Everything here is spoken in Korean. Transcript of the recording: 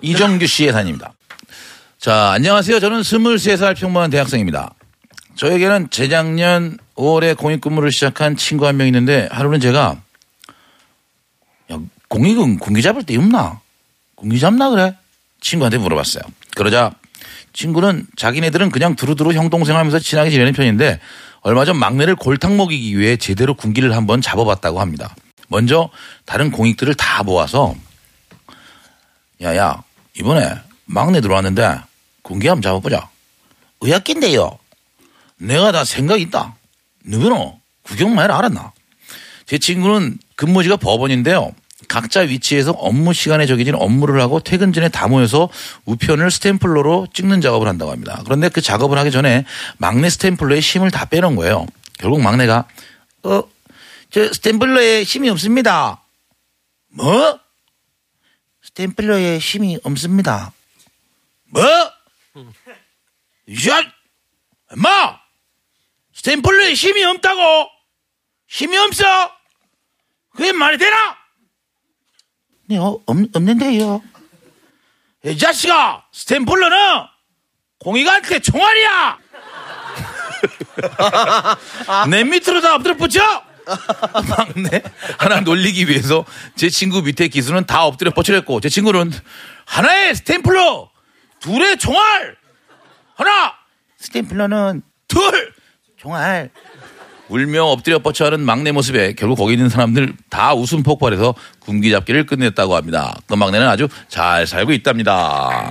이정규 씨의 사연입니다. 자, 안녕하세요. 저는 23살 평범한 대학생입니다. 저에게는 재작년 5월에 공익근무를 시작한 친구 한 명 있는데 하루는 제가 야, 공익은 군기 잡을 때 없나? 군기 잡나 그래? 친구한테 물어봤어요. 그러자 친구는 자기네들은 그냥 두루두루 형 동생 하면서 친하게 지내는 편인데 얼마 전 막내를 골탕 먹이기 위해 제대로 군기를 한번 잡아봤다고 합니다. 먼저 다른 공익들을 다 모아서 야야 이번에 막내 들어왔는데 군기 한번 잡아보자. 의학기인데요. 내가 다 생각 있다. 누구노? 구경만 해라 알았나? 제 친구는 근무지가 법원인데요. 각자 위치에서 업무 시간에 정해진 업무를 하고 퇴근 전에 다 모여서 우편을 스탬플러로 찍는 작업을 한다고 합니다. 그런데 그 작업을 하기 전에 막내 스탬플러의 힘을 다 빼놓은 거예요. 결국 막내가 어, 저 스탬플러에 힘이 없습니다. 뭐? 스탬플러에 힘이 없습니다. 뭐? 야, 엄마! 스탬플러에 힘이 없다고? 힘이 없어? 그게 말이 되나? 네, 어, 없, 없는데요. 이 자식아! 스탬플러는 공익한테 총알이야! 내 밑으로 다 엎드려 붙여! 막내? 하나 놀리기 위해서 제 친구 밑에 기수는 다 엎드려 뻗쳐냈고 제 친구는 하나의 스탬플러! 둘의 총알! 하나! 스탬플러는 둘! 총알! 울며 엎드려 뻗쳐하는 막내 모습에 결국 거기 있는 사람들 다 웃음 폭발해서 군기 잡기를 끝냈다고 합니다. 그 막내는 아주 잘 살고 있답니다.